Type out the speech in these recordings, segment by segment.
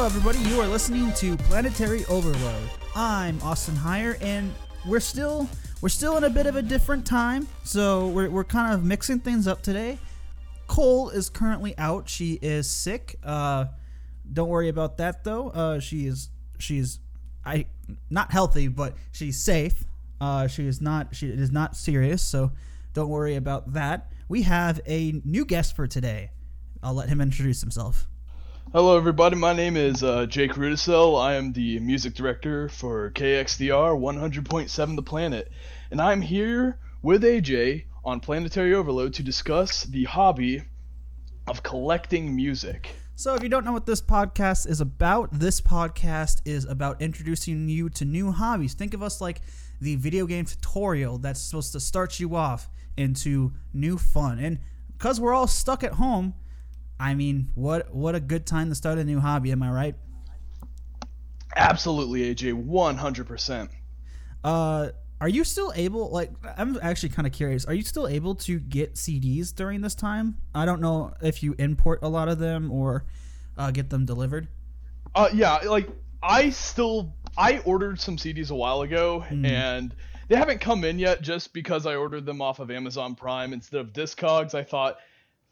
Hello, everybody. You are listening to Planetary Overload. I'm Austin Heyer, and we're still we're still in a bit of a different time, so we're, we're kind of mixing things up today. Cole is currently out; she is sick. Uh, don't worry about that though. Uh, she is she's I not healthy, but she's safe. Uh, she is not she is not serious, so don't worry about that. We have a new guest for today. I'll let him introduce himself. Hello, everybody. My name is uh, Jake Rudisell. I am the music director for KXDR 100.7 The Planet, and I'm here with AJ on Planetary Overload to discuss the hobby of collecting music. So, if you don't know what this podcast is about, this podcast is about introducing you to new hobbies. Think of us like the video game tutorial that's supposed to start you off into new fun. And because we're all stuck at home, I mean, what what a good time to start a new hobby, am I right? Absolutely, AJ, 100%. Uh are you still able like I'm actually kind of curious. Are you still able to get CDs during this time? I don't know if you import a lot of them or uh, get them delivered. Uh yeah, like I still I ordered some CDs a while ago Mm. and they haven't come in yet just because I ordered them off of Amazon Prime instead of Discogs. I thought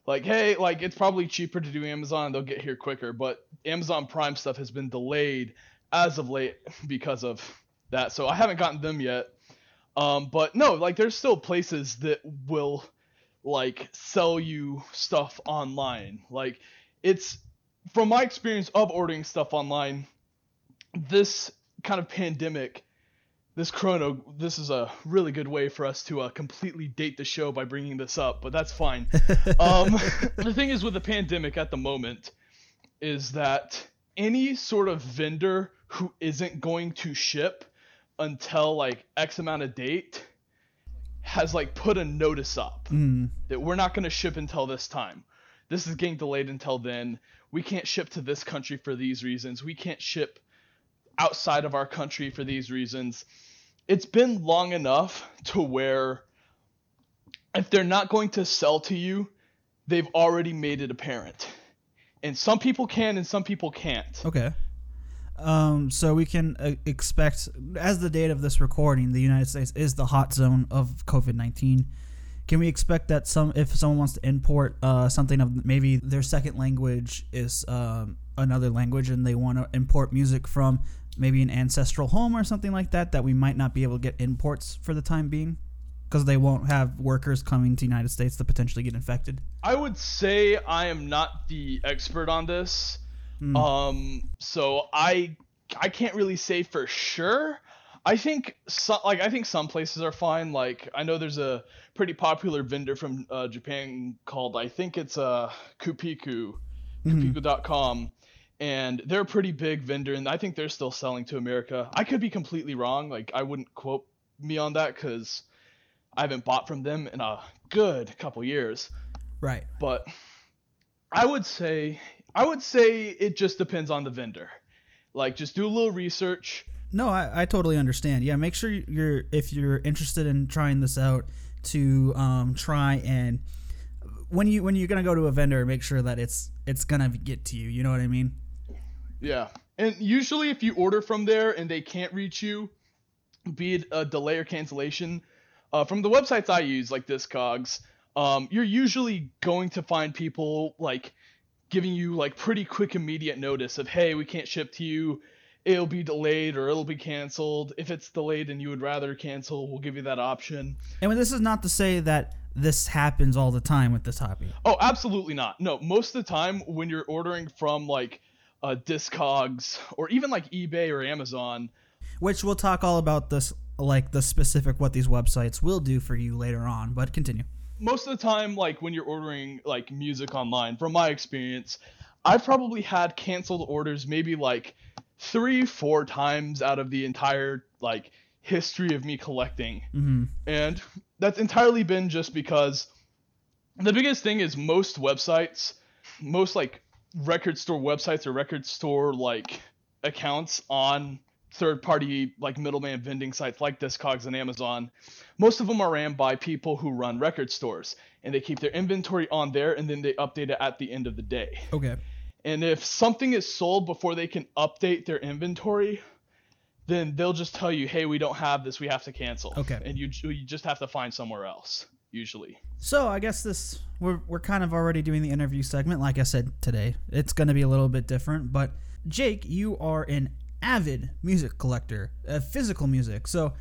like hey, like it's probably cheaper to do Amazon, they'll get here quicker, but Amazon Prime stuff has been delayed as of late because of that. So I haven't gotten them yet. Um but no, like there's still places that will like sell you stuff online. Like it's from my experience of ordering stuff online, this kind of pandemic, this corona, this is a really good way for us to uh, completely date the show by bringing this up, but that's fine. um, the thing is with the pandemic at the moment is that any sort of vendor who isn't going to ship until like X amount of date has like put a notice up Mm. that we're not going to ship until this time. This is getting delayed until then. We can't ship to this country for these reasons. We can't ship outside of our country for these reasons. It's been long enough to where if they're not going to sell to you, they've already made it apparent. And some people can and some people can't. Okay. Um, so we can uh, expect, as the date of this recording, the United States is the hot zone of COVID nineteen. Can we expect that some, if someone wants to import uh, something of maybe their second language is um, another language, and they want to import music from maybe an ancestral home or something like that, that we might not be able to get imports for the time being, because they won't have workers coming to the United States to potentially get infected. I would say I am not the expert on this. Um, so I I can't really say for sure. I think some like I think some places are fine. Like I know there's a pretty popular vendor from uh, Japan called I think it's uh Kupiku, Kupiku.com, and they're a pretty big vendor, and I think they're still selling to America. I could be completely wrong. Like I wouldn't quote me on that because I haven't bought from them in a good couple years Right. but I would say I would say it just depends on the vendor. Like just do a little research. No, I, I totally understand. Yeah, make sure you're if you're interested in trying this out to um, try and when you when you're gonna go to a vendor, make sure that it's it's gonna get to you. You know what I mean? Yeah. And usually if you order from there and they can't reach you, be it a delay or cancellation, uh, from the websites I use like Discogs, um, you're usually going to find people like giving you like pretty quick immediate notice of hey we can't ship to you it'll be delayed or it'll be canceled if it's delayed and you would rather cancel we'll give you that option And this is not to say that this happens all the time with this hobby. Oh, absolutely not. No, most of the time when you're ordering from like uh, Discogs or even like eBay or Amazon, Which we'll talk all about this like the specific what these websites will do for you later on. But continue. most of the time, like when you're ordering like music online, from my experience, I've probably had canceled orders maybe like three, four times out of the entire like history of me collecting. hmm And that's entirely been just because the biggest thing is most websites, most like record store websites or record store like accounts on third party like middleman vending sites like Discogs and Amazon, most of them are ran by people who run record stores and they keep their inventory on there and then they update it at the end of the day. Okay. And if something is sold before they can update their inventory, then they'll just tell you, "Hey, we don't have this. We have to cancel." Okay. And you you just have to find somewhere else usually. So I guess this we're we're kind of already doing the interview segment. Like I said today, it's going to be a little bit different. But Jake, you are an avid music collector, uh, physical music. So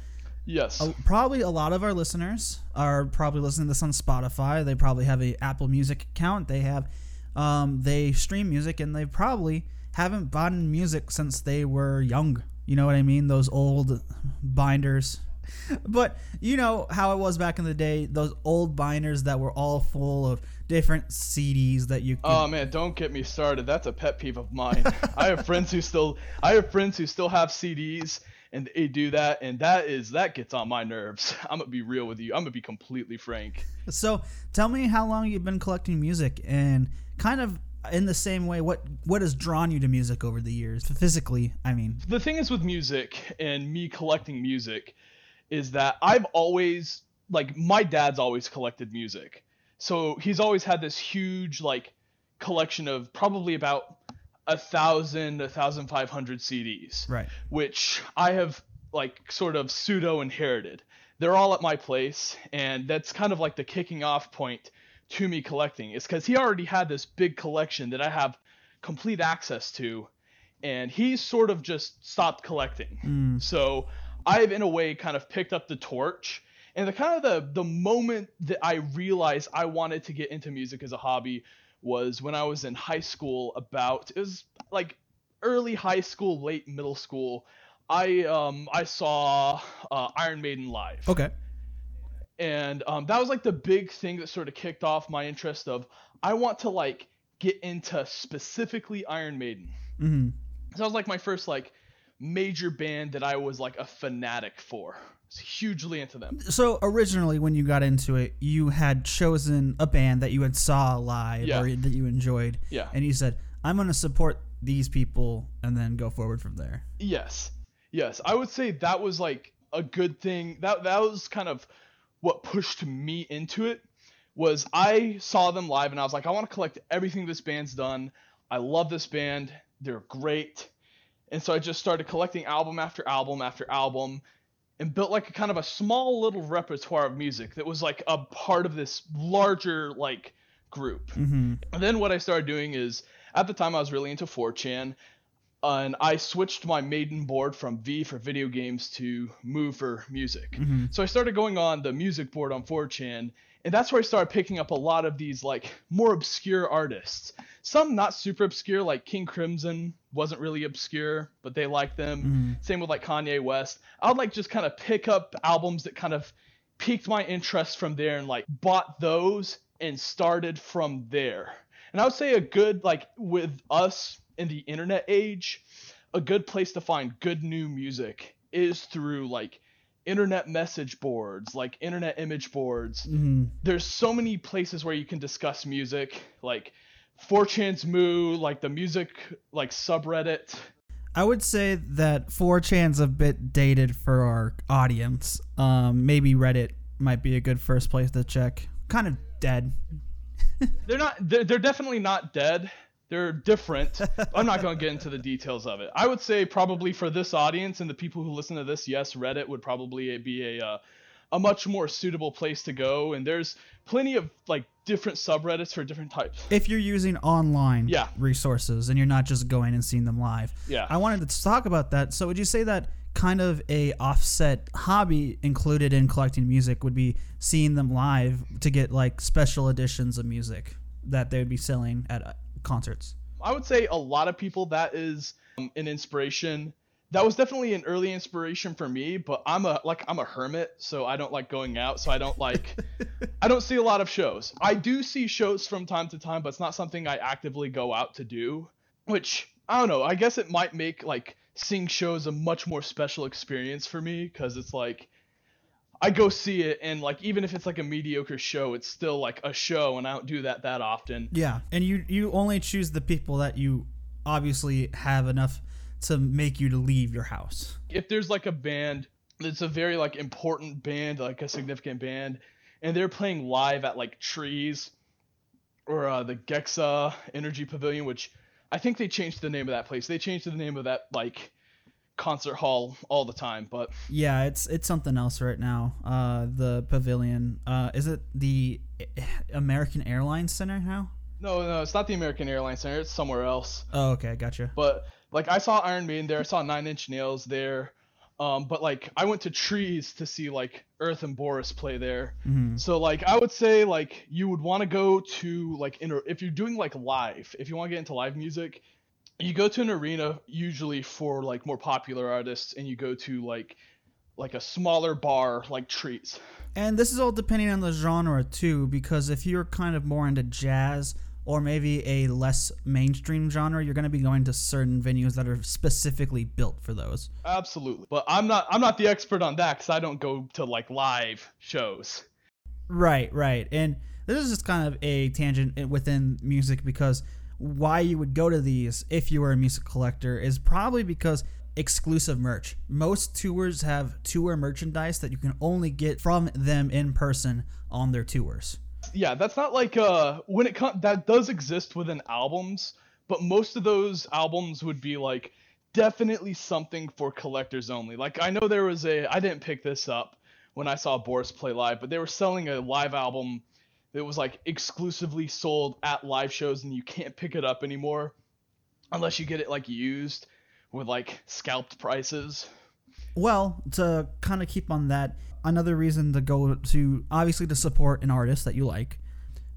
Yes. uh, probably a lot of our listeners are probably listening to this on Spotify. They probably have a Apple Music account. They have um, they stream music, and they probably haven't bought music since they were young. You know what I mean? Those old binders. But you know how it was back in the day, those old binders that were all full of different CDs that you could Oh man, don't get me started. That's a pet peeve of mine. I have friends who still I have friends who still have CDs and they do that and that is that gets on my nerves. I'm going to be real with you. I'm going to be completely frank. So tell me how long you've been collecting music and kind of in the same way what what has drawn you to music over the years physically I mean The thing is with music and me collecting music is that I've always like my dad's always collected music. So he's always had this huge like collection of probably about a thousand, a thousand five hundred CDs. right which I have like sort of pseudo inherited. They're all at my place, and that's kind of like the kicking off point to me collecting. Is because he already had this big collection that I have complete access to, and he sort of just stopped collecting. Mm. So I've in a way kind of picked up the torch. And the kind of the the moment that I realized I wanted to get into music as a hobby was when I was in high school about it was like early high school, late middle school. I um I saw uh, Iron Maiden live okay and um, that was like the big thing that sort of kicked off my interest of I want to like get into specifically Iron Maiden. hmm So that was like my first like major band that I was like a fanatic for. Hugely into them. so originally when you got into it you had chosen a band that you had saw live Yeah. or that you enjoyed Yeah. and you said I'm going to support these people and then go forward from there Yes. Yes. I would say that was like a good thing. That that was kind of what pushed me into it was I saw them live and I was like I want to collect everything this band's done. I love this band. They're great. And so I just started collecting album after album after album and built like a kind of a small little repertoire of music that was like a part of this larger like group. Mm-hmm. And then what I started doing is, at the time I was really into 4chan, uh, and I switched my maiden board from V for video games to Move for music. hmm So I started going on the music board on 4chan, and that's where I started picking up a lot of these like more obscure artists. Some not super obscure, like King Crimson wasn't really obscure, but they liked them. hmm Same with like Kanye West. I would like just kind of pick up albums that kind of piqued my interest from there and like bought those and started from there. And I would say a good like with us in the internet age, a good place to find good new music is through like internet message boards, like internet image boards. hmm There's so many places where you can discuss music, like 4chan's Moo, like the music like subreddit. I would say that 4chan's a bit dated for our audience. Um, maybe Reddit might be a good first place to check. Kind of dead. they're not they're, they're definitely not dead they're different i'm not going to get into the details of it i would say probably for this audience and the people who listen to this yes reddit would probably be a uh, a much more suitable place to go and there's plenty of like different subreddits for different types If you're using online Yeah. resources and you're not just going and seeing them live. Yeah. I wanted to talk about that. So would you say that kind of a offset hobby included in collecting music would be seeing them live to get like special editions of music that they would be selling at concerts? i would say a lot of people that is um, an inspiration that was definitely an early inspiration for me but i'm a like i'm a hermit so i don't like going out so i don't like i don't see a lot of shows i do see shows from time to time but it's not something i actively go out to do which i don't know i guess it might make like seeing shows a much more special experience for me because it's like i go see it and like even if it's like a mediocre show it's still like a show and i don't do that that often Yeah, and you you only choose the people that you obviously have enough to make you to leave your house. if there's like a band that's a very like important band, like a significant band, and they're playing live at like Trees or uh, the Gexa Energy Pavilion, which I think they changed the name of that place. They changed the name of that like concert hall all the time, but Yeah, it's it's something else right now. Uh, the pavilion. Uh, is it the American Airlines Center now? no, no, it's not the American Airlines Center. It's somewhere else. Oh, okay, gotcha. But like I saw Iron Maiden there, I saw Nine Inch Nails there. Um, but like I went to Trees to see like Earth and Boris play there. hmm So like I would say like you would want to go to like in a, if you're doing like live, if you want to get into live music, you go to an arena usually for like more popular artists, and you go to like like a smaller bar like Trees And this is all depending on the genre too, because if you're kind of more into jazz or maybe a less mainstream genre, you're going to be going to certain venues that are specifically built for those. Absolutely, but I'm not I'm not the expert on that because I don't go to like live shows. Right, right. And this is just kind of a tangent eh, within music because why you would go to these if you were a music collector is probably because exclusive merch. Most tours have tour merchandise that you can only get from them in person on their tours. yeah, that's not like uh when it comes that does exist within albums, but most of those albums would be like definitely something for collectors only. Like I know there was a I didn't pick this up when I saw Boris play live, but they were selling a live album that was like exclusively sold at live shows and you can't pick it up anymore unless you get it like used with like scalped prices. Well, to kind of keep on that, another reason to go to obviously to support an artist that you like,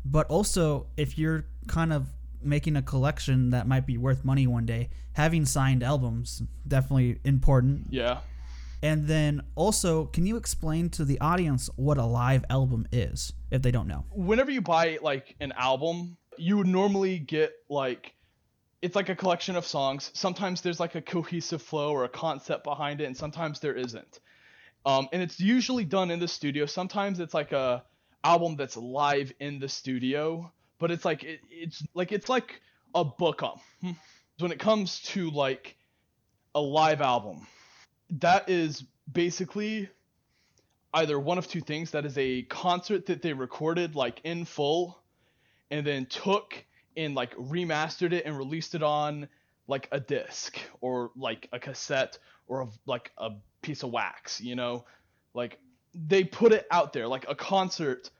but also if you're kind of making a collection that might be worth money one day, having signed albums definitely important. Yeah. And then also, can you explain to the audience what a live album is if they don't know? whenever you buy like an album, you would normally get like it's like a collection of songs. Sometimes there's like a cohesive flow or a concept behind it, and sometimes there isn't. Um, and it's usually done in the studio. Sometimes it's like a album that's live in the studio, but it's like it, it's like it's like a book. When it comes to like a live album, that is basically either one of two things. That is a concert that they recorded like in full and then took and like remastered it and released it on like a disc or like a cassette or a, like a piece of wax you know? Like they put it out there like a concert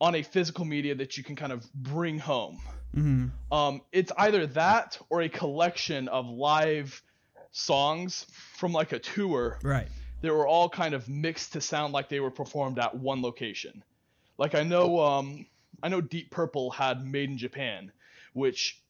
on a physical media that you can kind of bring home. Hmm um, it's either that or a collection of live songs from like a tour Right. they were all kind of mixed to sound like they were performed at one location. Like I know um I know Deep Purple had Made in Japan, which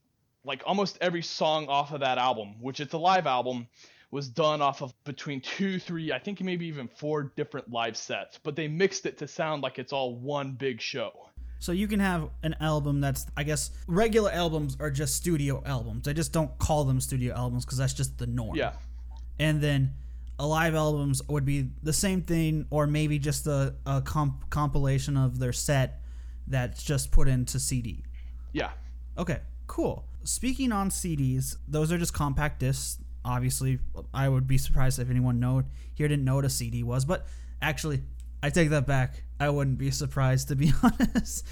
like almost every song off of that album, which it's a live album, was done off of between 2 3, I think maybe even 4 different live sets, but they mixed it to sound like it's all one big show. So you can have an album that's, I guess, regular albums are just studio albums. They just don't call them studio albums because that's just the norm. Yeah. and then a live albums would be the same thing or maybe just a, a comp- compilation of their set that's just put into cd Yeah. okay cool speaking on cds those are just compact discs obviously i would be surprised if anyone know here didn't know what a cd was but actually i take that back i wouldn't be surprised to be honest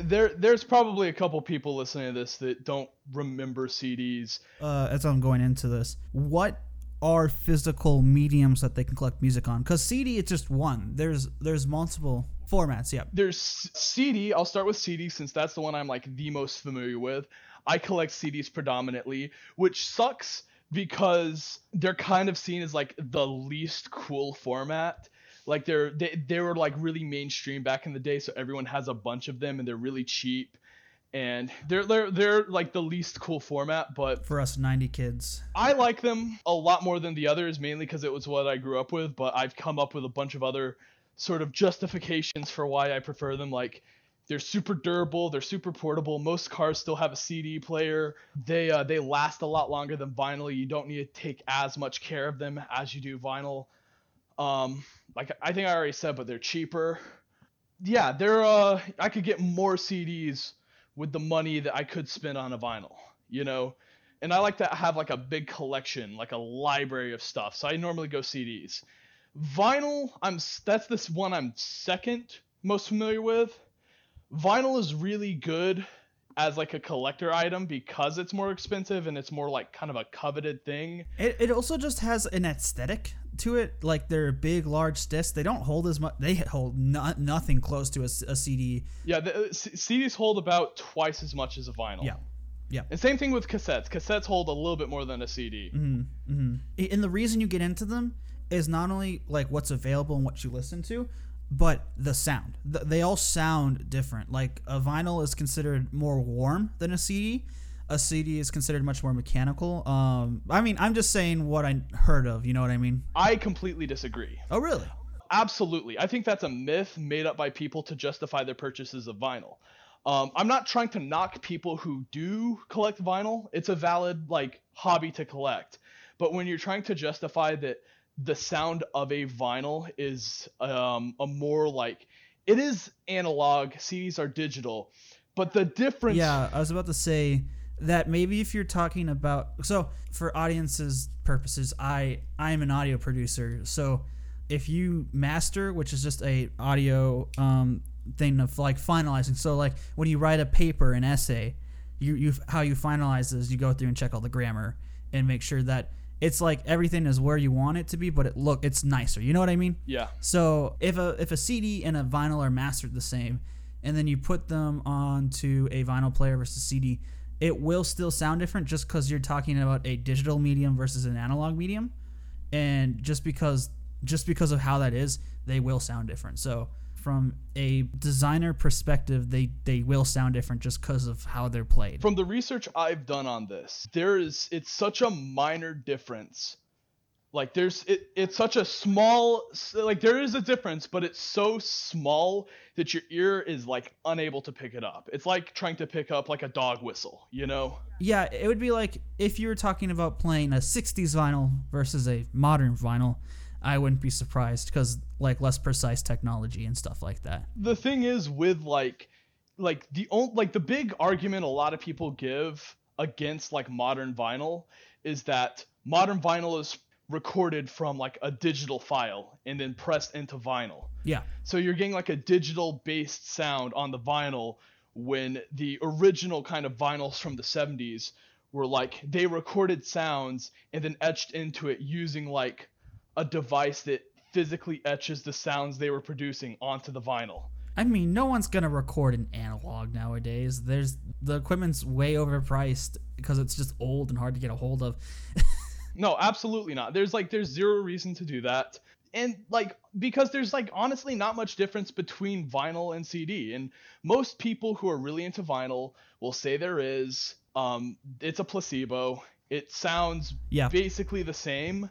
There there's probably a couple people listening to this that don't remember CDs. uh, as i'm going into this what are physical mediums that they can collect music on because cd it's just one there's there's multiple formats yeah there's CD. I'll start with CD since that's the one I'm like the most familiar with. I collect CDs predominantly, which sucks because they're kind of seen as like the least cool format. Like they're they, they were like really mainstream back in the day, so everyone has a bunch of them and they're really cheap. And they're they're they're like the least cool format, but for us 90 kids I like them a lot more than the others, mainly because it was what I grew up with. But I've come up with a bunch of other sort of justifications for why I prefer them. Like they're super durable, they're super portable. Most cars still have a CD player. They uh, they last a lot longer than vinyl. You don't need to take as much care of them as you do vinyl. Um, like I think I already said, but they're cheaper. Yeah, they're uh, I could get more CDs with the money that I could spend on a vinyl. You know, and I like to have like a big collection, like a library of stuff. So I normally go CDs. Vinyl, I'm that's this one I'm second most familiar with. Vinyl is really good as like a collector item because it's more expensive and it's more like kind of a coveted thing. It, it also just has an aesthetic to it. Like they're big, large discs. They don't hold as much. They hold no, nothing close to a, a CD. Yeah, the uh, CDs hold about twice as much as a vinyl. Yeah. Yeah. And same thing with cassettes. Cassettes hold a little bit more than a CD. Mm-hmm, mm-hmm. And the reason you get into them is not only like what's available and what you listen to, but the sound. They all sound different. Like a vinyl is considered more warm than a CD. A CD is considered much more mechanical. Um, I mean, I'm just saying what I heard of. You know what I mean? I completely disagree. Oh, really? Absolutely. I think that's a myth made up by people to justify their purchases of vinyl. Um, I'm not trying to knock people who do collect vinyl. It's a valid like hobby to collect. But when you're trying to justify that the sound of a vinyl is um, a more like it is analog, CDs are digital, but the difference. Yeah, I was about to say that maybe if you're talking about so for audiences purposes, I I am an audio producer, so if you master, which is just a audio um, thing of like finalizing. So like when you write a paper, an essay, you you how you finalize is you go through and check all the grammar and make sure that it's like everything is where you want it to be, but it look it's nicer. You know what I mean? Yeah. So if a if a CD and a vinyl are mastered the same, and then you put them onto a vinyl player versus CD, it will still sound different just because you're talking about a digital medium versus an analog medium, and just because just because of how that is, they will sound different. So from a designer perspective, they they will sound different just because of how they're played. From the research I've done on this, there is it's such a minor difference. Like there's it, it's such a small like there is a difference, but it's so small that your ear is like unable to pick it up. It's like trying to pick up like a dog whistle, you know? Yeah, it would be like if you were talking about playing a 60s vinyl versus a modern vinyl I wouldn't be surprised because like less precise technology and stuff like that. The thing is with like like the only like the big argument a lot of people give against like modern vinyl is that modern vinyl is recorded from like a digital file and then pressed into vinyl. Yeah. So you're getting like a digital based sound on the vinyl when the original kind of vinyls from the 70s were like they recorded sounds and then etched into it using like a device that physically etches the sounds they were producing onto the vinyl. I mean, no one's gonna record an analog nowadays. There's the equipment's way overpriced because it's just old and hard to get a hold of. no, absolutely not. There's like there's zero reason to do that. And like because there's like honestly not much difference between vinyl and CD. And most people who are really into vinyl will say there is. Um, it's a placebo. It sounds yeah. basically the same.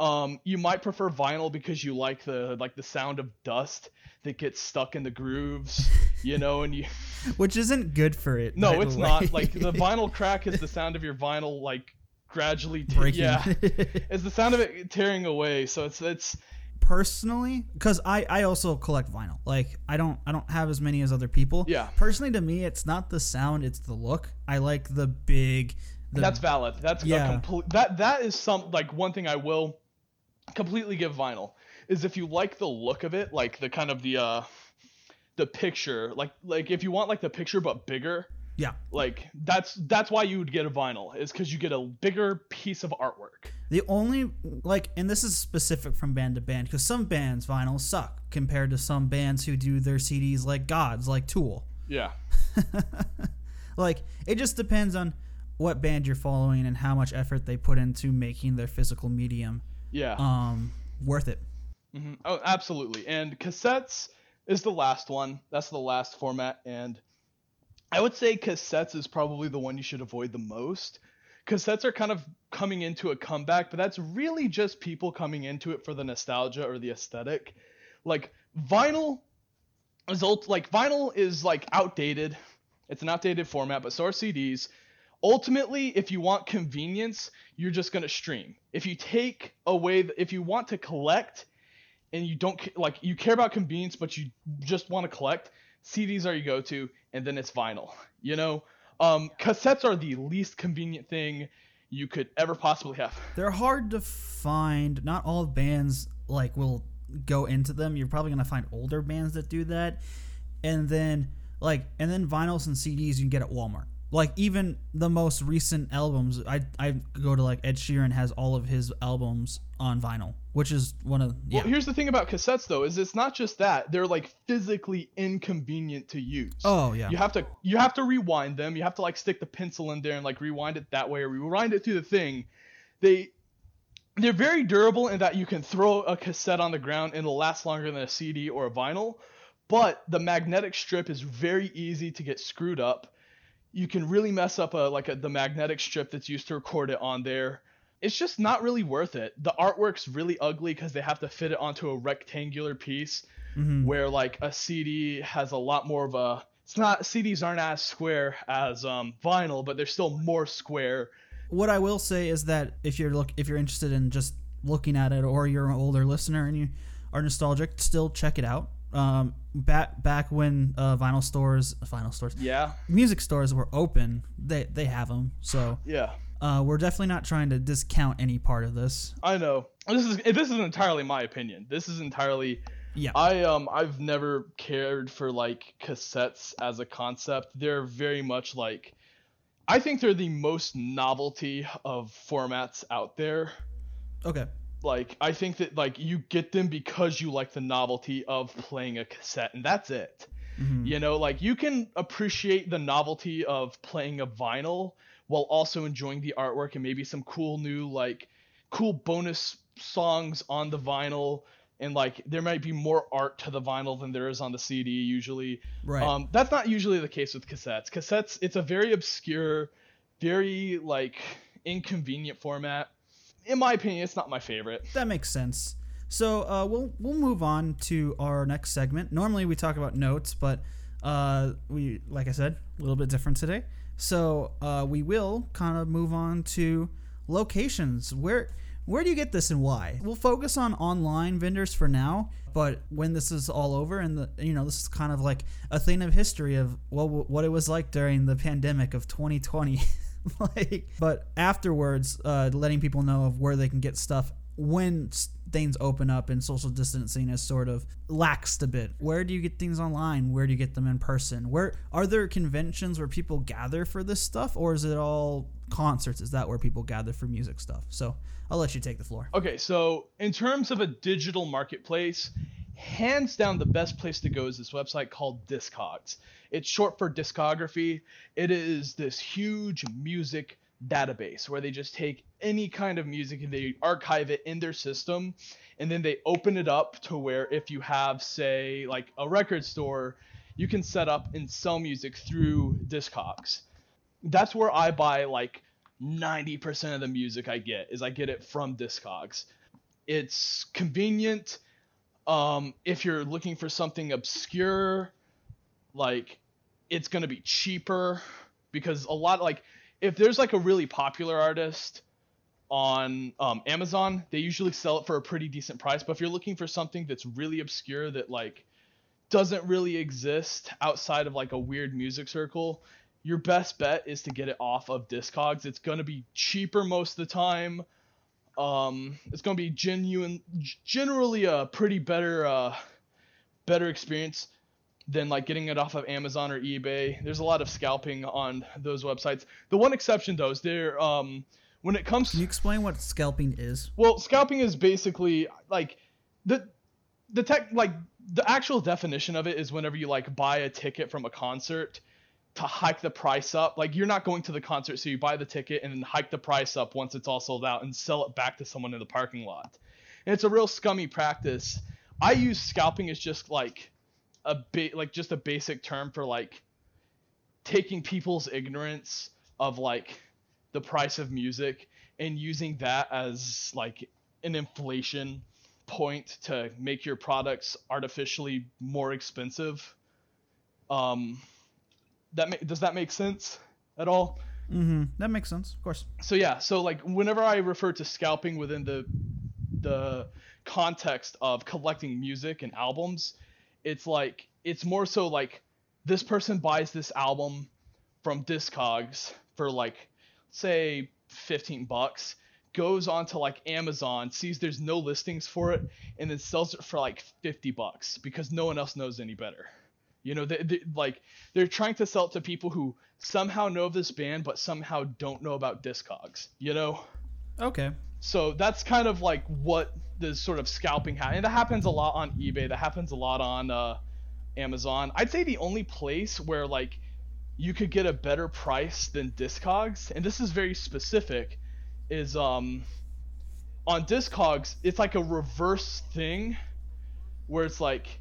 Um, you might prefer vinyl because you like the like the sound of dust that gets stuck in the grooves, you know, and you. Which isn't good for it. No, it's not. Like the vinyl crack is the sound of your vinyl like gradually t- breaking. Yeah, it's the sound of it tearing away. So it's it's. Personally, because I I also collect vinyl. Like I don't I don't have as many as other people. Yeah. Personally, to me, it's not the sound; it's the look. I like the big. The, that's valid. That's yeah. complete. That that is some like one thing I will completely give vinyl is if you like the look of it, like the kind of the uh the picture, like like if you want like the picture but bigger, yeah. Like that's that's why you would get a vinyl is cuz you get a bigger piece of artwork. The only like and this is specific from band to band cuz some bands vinyl suck compared to some bands who do their CDs like gods like Tool. Yeah. like it just depends on what band you're following and how much effort they put into making their physical medium yeah. Um, worth it. Mm-hmm. Oh, absolutely. And cassettes is the last one. That's the last format, and I would say cassettes is probably the one you should avoid the most. Cassettes are kind of coming into a comeback, but that's really just people coming into it for the nostalgia or the aesthetic. Like vinyl is like vinyl is like outdated. It's an outdated format, but so are CDs ultimately if you want convenience you're just going to stream if you take away if you want to collect and you don't like you care about convenience but you just want to collect cds are you go to and then it's vinyl you know? Um, cassettes are the least convenient thing you could ever possibly have. They're hard to find. Not all bands like will go into them. You're probably to find older bands that do that. And then Like, and then vinyls and CDs you can get at Walmart. Like even the most recent albums, I I go to like Ed Sheeran has all of his albums on vinyl, which is one of yeah. Well, here's the thing about cassettes though, is it's not just that they're like physically inconvenient to use. oh yeah. You have to you have to rewind them. You have to like stick the pencil in there and like rewind it that way or rewind it through the thing. They they're very durable in that you can throw a cassette on the ground and it'll last longer than a CD or a vinyl. But the magnetic strip is very easy to get screwed up. You can really mess up a like a, the magnetic strip that's used to record it on there. It's just not really worth it. The artwork's really ugly because they have to fit it onto a rectangular piece, Mhm. where like a CD has a lot more of a. It's not CDs aren't as square as um, vinyl, but they're still more square. What I will say is that if you're look if you're interested in just looking at it, or you're an older listener and you are nostalgic, still check it out. Um, back back when uh, vinyl stores, vinyl stores, Yeah, music stores were open, they they have them. So yeah. uh, we're definitely not trying to discount any part of this. I know. This is this is entirely my opinion. This is entirely Yeah. I um I've never cared for like cassettes as a concept. They're very much like I think they're the most novelty of formats out there. Okay. Like I think that like you get them because you like the novelty of playing a cassette and that's it. Mhm. You know, like you can appreciate the novelty of playing a vinyl while also enjoying the artwork and maybe some cool new like cool bonus songs on the vinyl and like there might be more art to the vinyl than there is on the CD usually. Right. Um that's not usually the case with cassettes. Cassettes it's a very obscure, very like inconvenient format. In my opinion, it's not my favorite. That makes sense. So uh, we'll we'll move on to our next segment. Normally we talk about notes, but uh, we like I said a little bit different today. So uh, we will kind of move on to locations. Where where do you get this and why? We'll focus on online vendors for now, but when this is all over and the you know this is kind of like a thing of history of well what it was like during the pandemic of 2020. like but afterwards uh, letting people know of where they can get stuff when things open up and social distancing is sort of laxed a bit. Where do you get things online? Where do you get them in person? Where are there conventions where people gather for this stuff or is it all concerts? Is that where people gather for music stuff? So i'll let you take the floor. Okay, so in terms of a digital marketplace, hands down the best place to go is this website called Discogs. It's short for discography. It is this huge music database where they just take any kind of music and they archive it in their system and then they open it up to where if you have say like a record store, you can set up and sell music through Discogs. That's where I buy like 90% of the music I get is I get it from Discogs. It's convenient. Um, if you're looking for something obscure, like it's gonna be cheaper because a lot like if there's like a really popular artist on um, Amazon, they usually sell it for a pretty decent price. But if you're looking for something that's really obscure that like doesn't really exist outside of like a weird music circle, your best bet is to get it off of Discogs. It's gonna be cheaper most of the time. Um, it's gonna be genuine, generally a pretty better, uh, better experience than like getting it off of Amazon or eBay. There's a lot of scalping on those websites. The one exception though is there, um, when it comes can you explain what scalping is well, scalping is basically like the the tech like the actual definition of it is whenever you like buy a ticket from a concert to hike the price up. Like you're not going to the concert, so you buy the ticket and then hike the price up once it's all sold out and sell it back to someone in the parking lot. And it's a real scummy practice. I use scalping as just like a bit like just a basic term for like taking people's ignorance of like the price of music and using that as like an inflation point to make your products artificially more expensive. Um, that ma- does that make sense at all? mm-hmm that makes sense of course So yeah, so like whenever I refer to scalping within the the context of collecting music and albums, it's like it's more so like this person buys this album from Discogs for like say 15 bucks, goes onto like Amazon, sees there's no listings for it, and then sells it for like 50 bucks because no one else knows any better. You know, they, they like they're trying to sell it to people who somehow know of this band but somehow don't know about Discogs. You know. Okay. So that's kind of like what the sort of scalping ha- and that happens a lot on eBay. That happens a lot on uh, Amazon. I'd say the only place where like you could get a better price than Discogs, and this is very specific, is um on Discogs. It's like a reverse thing, where it's like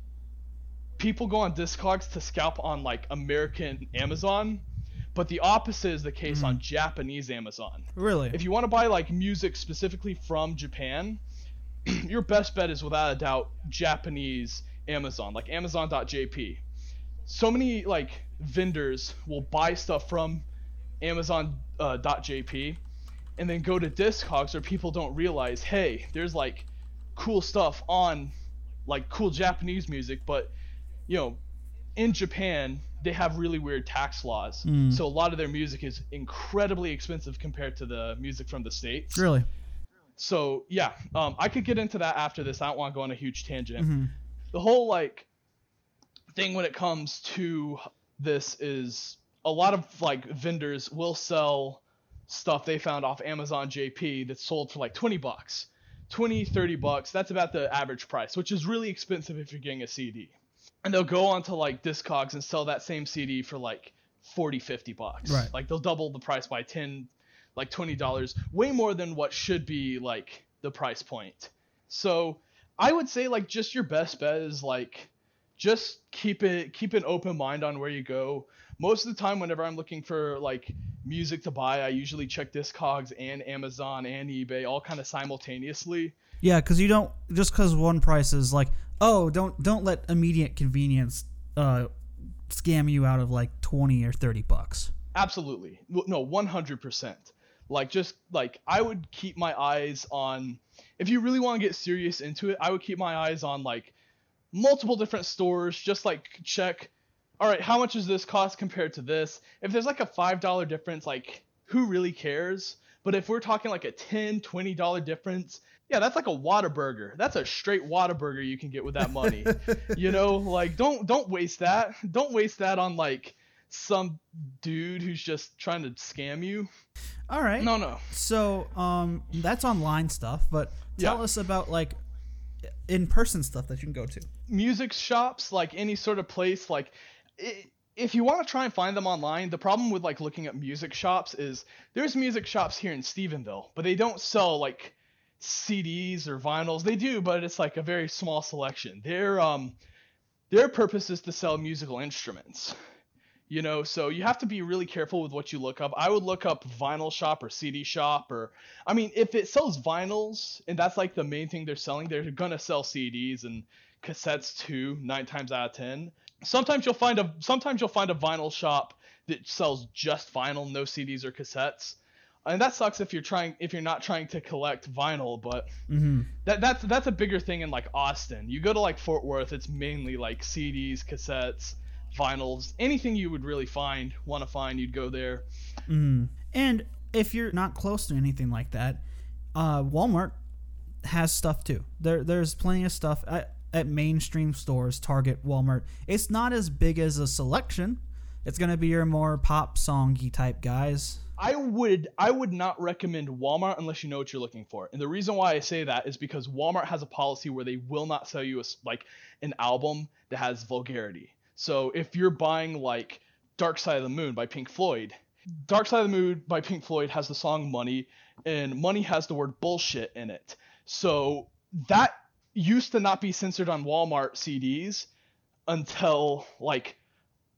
people go on Discogs to scalp on like American Amazon, but the opposite is the case on Japanese Amazon. Really? If you want to buy like music specifically from Japan, your best bet is without a doubt Japanese Amazon, like Amazon.jp. So many like vendors will buy stuff from Amazon.jp and then go to Discogs where people don't realize, hey, there's like cool stuff on like cool Japanese music, but you know, in Japan they have really weird tax laws. Mm. So a lot of their music is incredibly expensive compared to the music from the states. really? So yeah, um, I could get into that after this. I don't want to go on a huge tangent. hmm The whole like thing when it comes to this is a lot of like vendors will sell stuff they found off Amazon JP that's sold for like 20 bucks. 20, 30 bucks. That's about the average price, which is really expensive if you're getting a CD. And they'll go onto like Discogs and sell that same CD for like 40, 50 bucks. Right. Like they'll double the price by 10, like $20, way more than what should be like the price point. So I would say like just your best bet is like just keep it keep an open mind on where you go. Most of the time whenever I'm looking for like music to buy, I usually check Discogs and Amazon and eBay all kind of simultaneously. Yeah, because you don't just because one price is like, oh, don't don't let immediate convenience uh, scam you out of like twenty or thirty bucks. Absolutely. No, 100%. Like just like I would keep my eyes on if you really want to get serious into it, I would keep my eyes on like multiple different stores, just like check all right, how much does this cost compared to this? If there's like a $5 difference, like who really cares? But if we're talking like a 10, 20 dollar difference, yeah, that's like a Whataburger. That's a straight Whataburger you can get with that money. you know, like don't don't waste that. Don't waste that on like some dude who's just trying to scam you. All right. No, no. So um, that's online stuff, but tell Yeah. us about like in-person stuff that you can go to. music shops, like any sort of place, like i if you want to try and find them online, the problem with like looking at music shops is there's music shops here in Stephenville, but they don't sell like CDs or vinyls. They do, but it's like a very small selection. Their um their purpose is to sell musical instruments. You know, so you have to be really careful with what you look up. I would look up vinyl shop or CD shop or I mean, if it sells vinyls and that's like the main thing they're selling, they're gonna sell CDs and cassettes too, nine times out of ten. Sometimes you'll find a sometimes you'll find a vinyl shop that sells just vinyl, no CDs or cassettes. And that sucks if you're trying if you're not trying to collect vinyl, but Mm-hmm. that that's that's a bigger thing in like Austin. You go to like Fort Worth, it's mainly like CDs, cassettes, vinyls, anything you would really find, want to find, you'd go there. Mm-hmm. And if you're not close to anything like that, uh, Walmart has stuff too. There, there's plenty of stuff at, at mainstream stores, Target, Walmart. It's not as big as a selection. It's gonna be your more pop songy type guys. I would I would not recommend Walmart unless you know what you're looking for. And the reason why I say that is because Walmart has a policy where they will not sell you a, like an album that has vulgarity. So if you're buying like Dark Side of the Moon by Pink Floyd, Dark Side of the Moon by Pink Floyd has the song Money and Money has the word bullshit in it. So that used to not be censored on Walmart CDs until like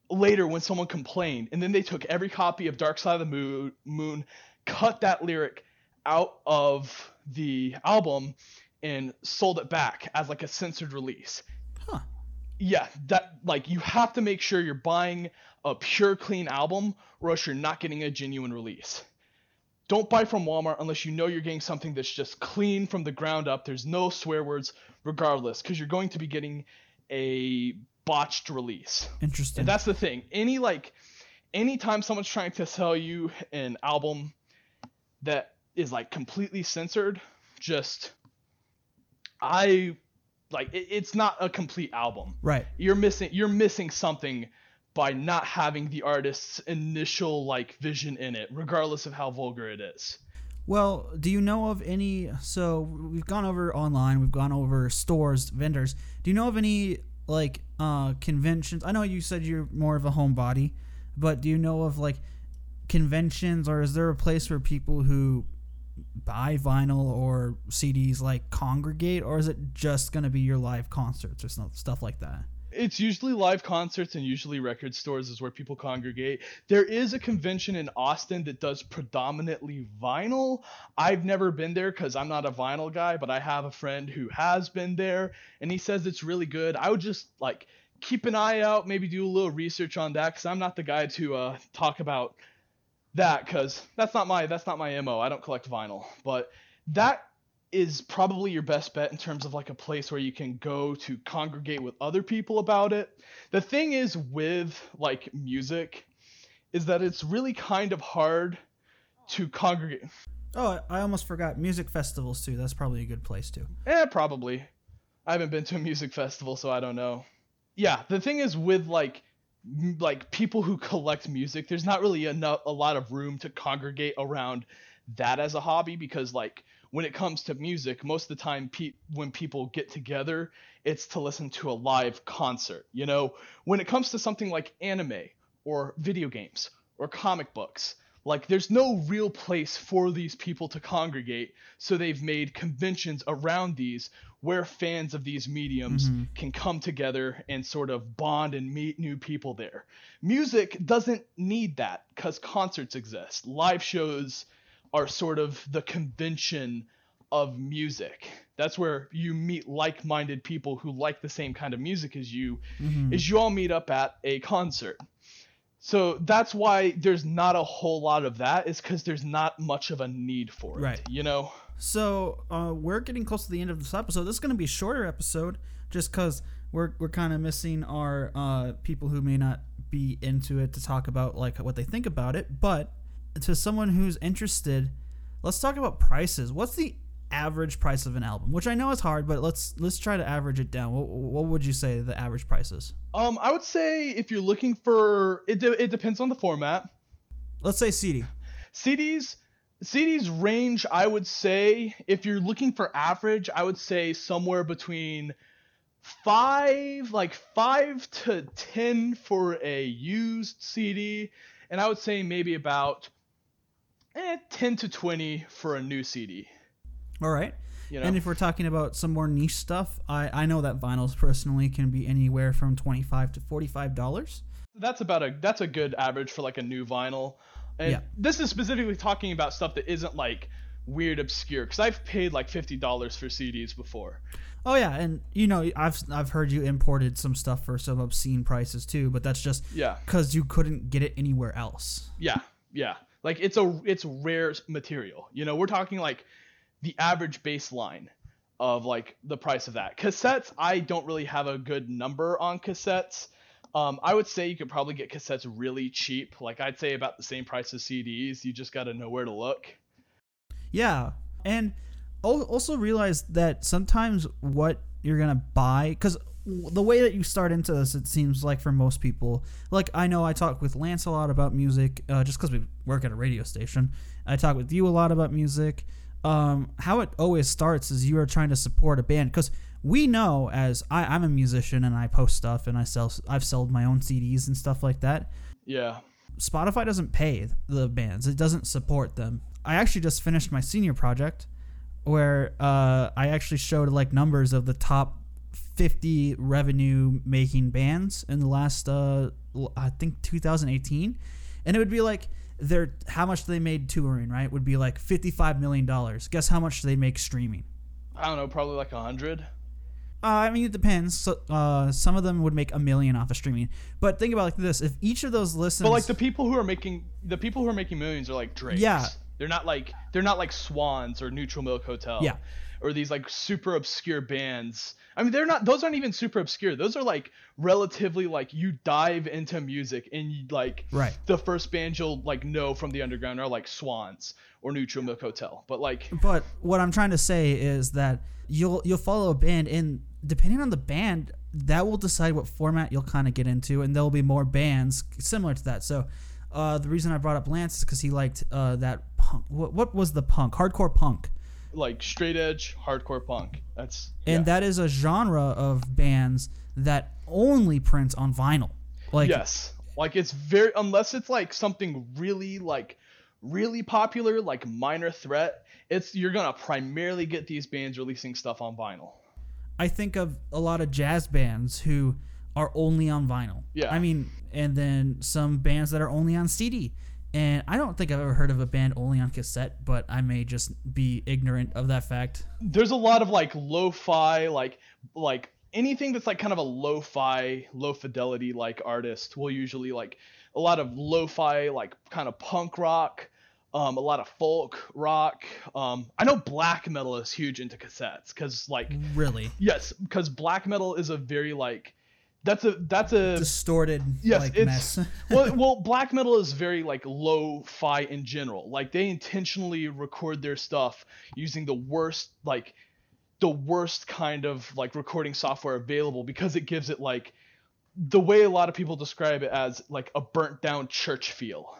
later when someone complained and then they took every copy of dark side of the moon, cut that lyric out of the album and sold it back as like a censored release. Yeah that like you have to make sure you're buying a pure clean album or else you're not getting a genuine release don't buy from walmart unless you know you're getting something that's just clean from the ground up there's no swear words regardless because you're going to be getting a botched release Interesting. and that's the thing. Any like anytime someone's trying to sell you an album that is like completely censored, just I like it, it's not a complete album. Right. You're missing you're missing something by not having the artist's initial like vision in it, regardless of how vulgar it is. Well, do you know of any? So we've gone over online, we've gone over stores, vendors. Do you know of any like uh, conventions? I know you said you're more of a homebody, but do you know of like conventions, or is there a place where people who buy vinyl or CDs like congregate, or is it just gonna be your live concerts or stuff like that? it's usually live concerts and usually record stores is where people congregate. There is a convention in Austin that does predominantly vinyl. I've never been there because I'm not a vinyl guy, but I have a friend who has been there and he says it's really good. I would just like keep an eye out, maybe do a little research on that because I'm not the guy to uh, talk about that because that's not my that's not my mo. I don't collect vinyl, but that is probably your best bet in terms of like a place where you can go to congregate with other people about it. The thing is with like music is that it's really kind of hard to congregate. Oh, I almost forgot music festivals too. That's probably a good place too. Eh, probably. I haven't been to a music festival, so I don't know. Yeah, the thing is with like like people who collect music, there's not really enough a lot of room to congregate around that as a hobby because like when it comes to music, most of the time pe- when people get together, it's to listen to a live concert. You know, when it comes to something like anime or video games or comic books, like there's no real place for these people to congregate, so they've made conventions around these where fans of these mediums mm-hmm. can come together and sort of bond and meet new people there. Music doesn't need that cuz concerts exist. Live shows are sort of the convention of music. That's where you meet like-minded people who like the same kind of music as you, mm-hmm. as you all meet up at a concert. So that's why there's not a whole lot of that. Is because there's not much of a need for it. Right. You know. So uh, we're getting close to the end of this episode. This is going to be a shorter episode, just because we're we're kind of missing our uh, people who may not be into it to talk about like what they think about it. But to someone who's interested, let's talk about prices. What's the average price of an album? Which I know is hard, but let's let's try to average it down. What, what would you say the average price is? Um, I would say if you're looking for it, de- it depends on the format. Let's say CD. CDs CDs range, I would say, if you're looking for average, I would say somewhere between five, like five to ten for a used CD, and I would say maybe about eh, 10 to 20 for a new CD. All right. You know? And if we're talking about some more niche stuff, I, I know that vinyls personally can be anywhere from twenty five to forty five dollars. That's about a that's a good average for like a new vinyl. And yeah. this is specifically talking about stuff that isn't like weird obscure because I've paid like fifty dollars for CDs before. Oh yeah, and you know I've I've heard you imported some stuff for some obscene prices too, but that's just yeah because you couldn't get it anywhere else. Yeah, yeah. Like it's a it's rare material. You know, we're talking like the average baseline of like the price of that. Cassettes, I don't really have a good number on cassettes. Um, I would say you could probably get cassettes really cheap. Like I'd say about the same price as CDs. You just got to know where to look. Yeah, and also realize that sometimes what you're gonna buy, because the way that you start into this, it seems like for most people, like I know I talk with Lance a lot about music, uh, just because we work at a radio station. I talk with you a lot about music. Um, how it always starts is you are trying to support a band because we know as I, I'm a musician and I post stuff and I sell I've sold my own CDs and stuff like that. Yeah. Spotify doesn't pay the bands. It doesn't support them. I actually just finished my senior project where uh, I actually showed like numbers of the top 50 revenue making bands in the last uh I think 2018 and it would be like their how much they made touring right would be like 55 million dollars. Guess how much they make streaming? I don't know probably like a hundred? Uh, I mean, it depends. So, uh, some of them would make a million off of streaming, but think about like this: if each of those listens, but like the people who are making the people who are making millions are like Drake. Yeah, they're not like they're not like Swans or Neutral Milk Hotel. Yeah, or these like super obscure bands. I mean, they're not; those aren't even super obscure. Those are like relatively like you dive into music and you like right. The first band you'll like know from the underground are like Swans or Neutral Milk Hotel. But like, but what I'm trying to say is that you'll you'll follow a band and depending on the band, that will decide what format you'll kind of get into, and there will be more bands similar to that. So, uh, the reason I brought up Lance is because he liked uh, that punk. What, what was the punk? Hardcore punk. Like straight edge hardcore punk. That's And yeah. that is a genre of bands that only print on vinyl. Like yes, like it's very unless it's like something really like really popular, like Minor Threat. It's you're gonna primarily get these bands releasing stuff on vinyl. I think of a lot of jazz bands who are only on vinyl. Yeah. I mean, and then some bands that are only on CD. And I don't think I've ever heard of a band only on cassette, but I may just be ignorant of that fact. There's a lot of like lo-fi, like like anything that's like kind of a lo-fi, low fidelity like artist will usually like a lot of lo-fi, like kind of punk rock, um, a lot of folk rock. Um, I know black metal is huge into cassettes because like Really. yes, because black metal is a very like that's a that's a Distorted yes like it's mess. well well black metal is very like low-fi in general like they intentionally record their stuff using the worst like the worst kind of like recording software available because it gives it like the way a lot of people describe it as like a burnt down church feel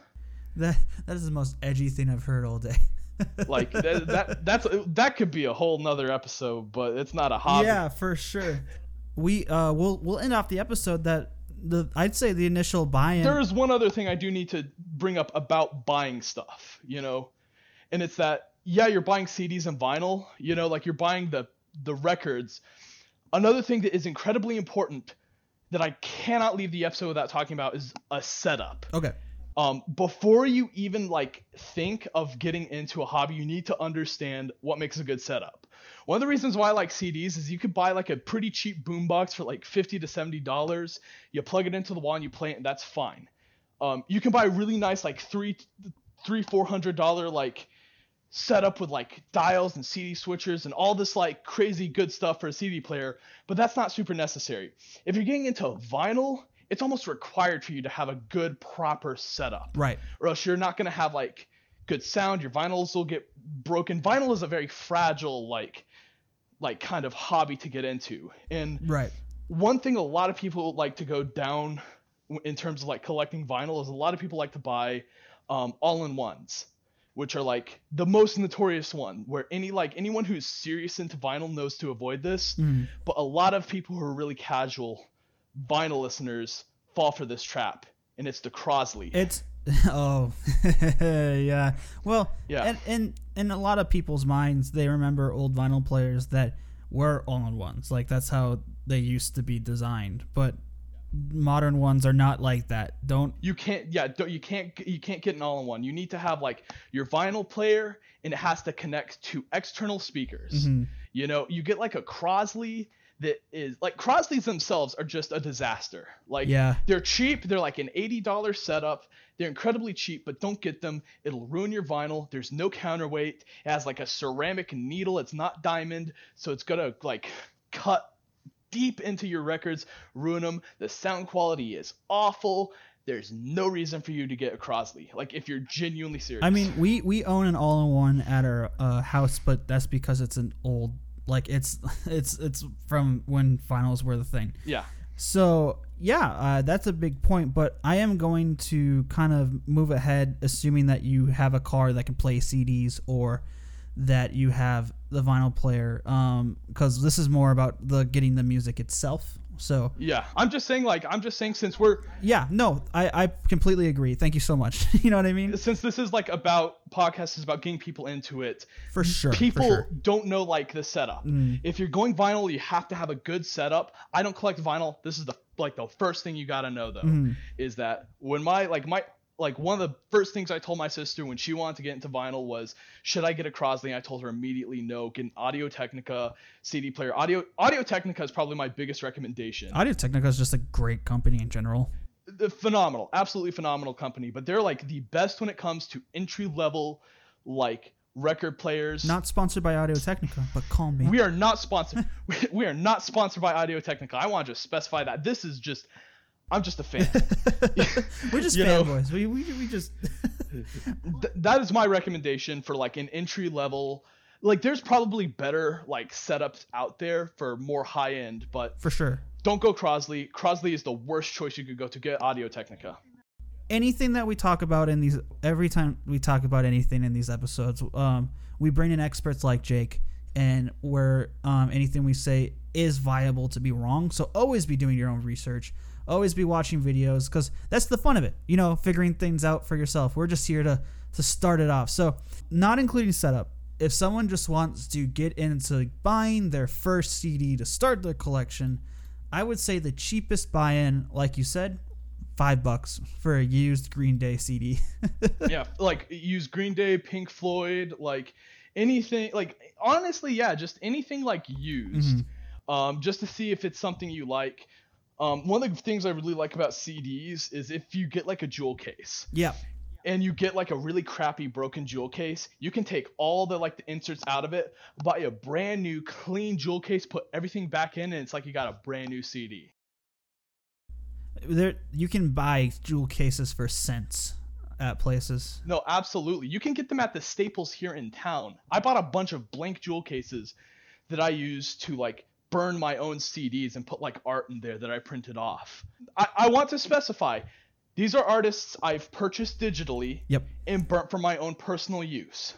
that that is the most edgy thing I've heard all day. like that, that that's that could be a whole nother episode but it's not a hobby Yeah, for sure. We uh we'll we'll end off the episode that the I'd say the initial buy-in there is one other thing I do need to bring up about buying stuff, you know, and it's that yeah, you're buying CDs and vinyl, you know, like you're buying the the records. Another thing that is incredibly important that I cannot leave the episode without talking about is a setup. Okay. Um, before you even like think of getting into a hobby, you need to understand what makes a good setup. One of the reasons why I like CDs is you could buy like a pretty cheap boombox for like fifty to seventy dollars. You plug it into the wall and you play it, and that's fine. Um, you can buy a really nice like three, three four hundred dollar like setup with like dials and CD switchers and all this like crazy good stuff for a CD player, but that's not super necessary. If you're getting into vinyl, it's almost required for you to have a good proper setup Right. or else you're not going to have like good sound your vinyls will get broken vinyl is a very fragile like like kind of hobby to get into and Right. one thing a lot of people like to go down in terms of like collecting vinyl is a lot of people like to buy um, all-in-ones which are like the most notorious one where any like anyone who's serious into vinyl knows to avoid this Mhm. but a lot of people who are really casual vinyl listeners fall for this trap and it's the crosley It's oh yeah. Well, Yeah. And and in a lot of people's minds, they remember old vinyl players that were all-in-ones. Like that's how they used to be designed. But modern ones are not like that. Don't you can't yeah don't, you can't you can't get an all-in-one you need to have like your vinyl player and it has to connect to external speakers Mhm. you know you get like a crosley that is like crosleys themselves are just a disaster like Yeah. they're cheap they're like an $80 setup they're incredibly cheap but don't get them it'll ruin your vinyl there's no counterweight it has like a ceramic needle it's not diamond so it's gonna like cut deep into your records, ruin them. The sound quality is awful. There's no reason for you to get a Crosley. Like if you're genuinely serious. I mean, we we own an all-in-one at our uh, house, but that's because it's an old like it's it's it's from when vinyls were the thing. yeah. So yeah, uh, that's a big point. But I am going to kind of move ahead, assuming that you have a car that can play CDs or that you have the vinyl player, because this is more about the getting the music itself. So Yeah. I'm just saying like I'm just saying since we're yeah, no, I, I completely agree. Thank you so much. you know what I mean? since this is like about podcast is about getting people into it. For sure. People for sure. don't know like the setup. Mm. If you're going vinyl, you have to have a good setup. I don't collect vinyl. This is the like the first thing you gotta know though Mhm. is that when my like my like one of the first things I told my sister when she wanted to get into vinyl was should I get a Crosley? And I told her immediately no. Get an Audio Technica CD player. Audio Audio Technica is probably my biggest recommendation. Audio Technica is just a great company in general. The phenomenal, absolutely phenomenal company. But they're like the best when it comes to entry level like record players. Not sponsored by Audio Technica, but call me. We are not sponsored. we- we are not sponsored by Audio Technica. I want to just specify that this is just. I'm just a fan. We're just fanboys. We, we, we just. Th- that is my recommendation for like an entry level like there's probably better like setups out there for more high end, but For sure. don't go Crosley. Crosley is the worst choice you could go to get Audio Technica. anything that we talk about in these every time we talk about anything in these episodes um, we bring in experts like jake and where um, anything we say is viable to be wrong so always be doing your own research always be watching videos because that's the fun of it you know figuring things out for yourself we're just here to to start it off so not including setup if someone just wants to get into buying their first cd to start their collection i would say the cheapest buy-in like you said five bucks for a used Green Day CD. yeah, like use Green Day, Pink Floyd, like anything. Like honestly, yeah, just anything like used, um, just to see if it's something you like. Um, one of the things I really like about CDs is if you get like a jewel case yeah, and you get like a really crappy broken jewel case, you can take all the like the inserts out of it, buy a brand new clean jewel case, put everything back in, and it's like you got a brand new CD. there you can buy jewel cases for cents at places. No, absolutely. You can get them at the Staples here in town. I bought a bunch of blank jewel cases that I use to like burn my own CDs and put like art in there that I printed off. I, I want to specify these are artists I've purchased digitally Yep. and burnt for my own personal use.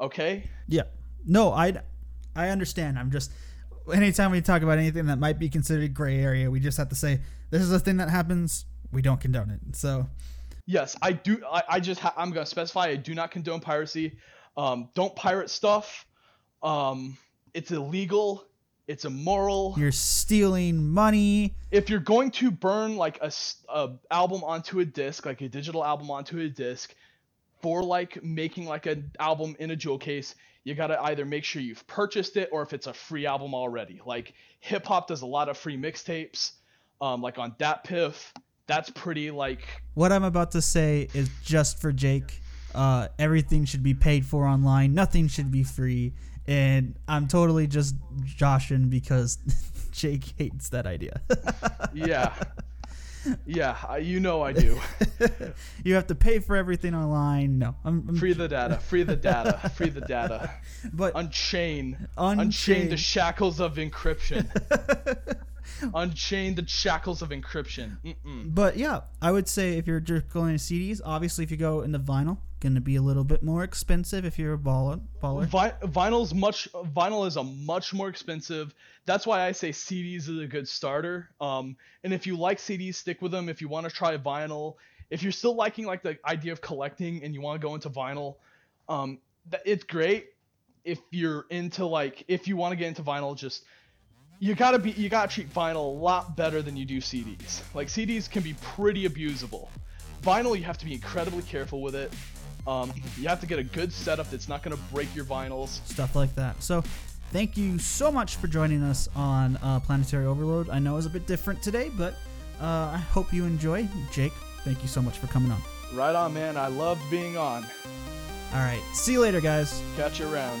Okay? Yeah. No, I I understand. I'm just anytime we talk about anything that might be considered gray area, we just have to say this is a thing that happens. We don't condone it. So Yes, I do. I, I just ha- I'm gonna specify I do not condone piracy. Um, don't pirate stuff. Um, it's illegal. It's immoral. you're stealing money. if you're going to burn like a album onto a disc, like a digital album onto a disc, for like making like an album in a jewel case, you gotta either make sure you've purchased it or if it's a free album already. Like hip hop does a lot of free mixtapes, um, like on Dat Piff. That's pretty like What I'm about to say is just for Jake. Uh, everything should be paid for online. Nothing should be free. And I'm totally just joshing because Jake hates that idea. yeah, yeah. I, you know I do. you have to pay for everything online. No, I'm, I'm Free the data. Free the data. Free the data. but Unchain. Unchain. Unchain the shackles of encryption. Unchain the shackles of encryption. Mm-mm. But yeah, I would say if you're just going to CDs, obviously if you go into vinyl, gonna be a little bit more expensive if you're a baller. Baller. Vi- vinyl's much. Vinyl is a much more expensive. That's why I say CDs is a good starter. Um, and if you like CDs, stick with them. If you want to try vinyl, if you're still liking like the idea of collecting and you want to go into vinyl, um, th- it's great. If you're into like, if you want to get into vinyl, just you gotta be you gotta treat vinyl a lot better than you do CDs. Like CDs can be pretty abusable. Vinyl you have to be incredibly careful with it. Um, you have to get a good setup that's not gonna break your vinyls. stuff like that. So, thank you so much for joining us on uh, Planetary Overload. I know it was a bit different today, but uh, I hope you enjoy. Jake, thank you so much for coming on. Right on, man. I loved being on. All right, see you later, guys. Catch you around.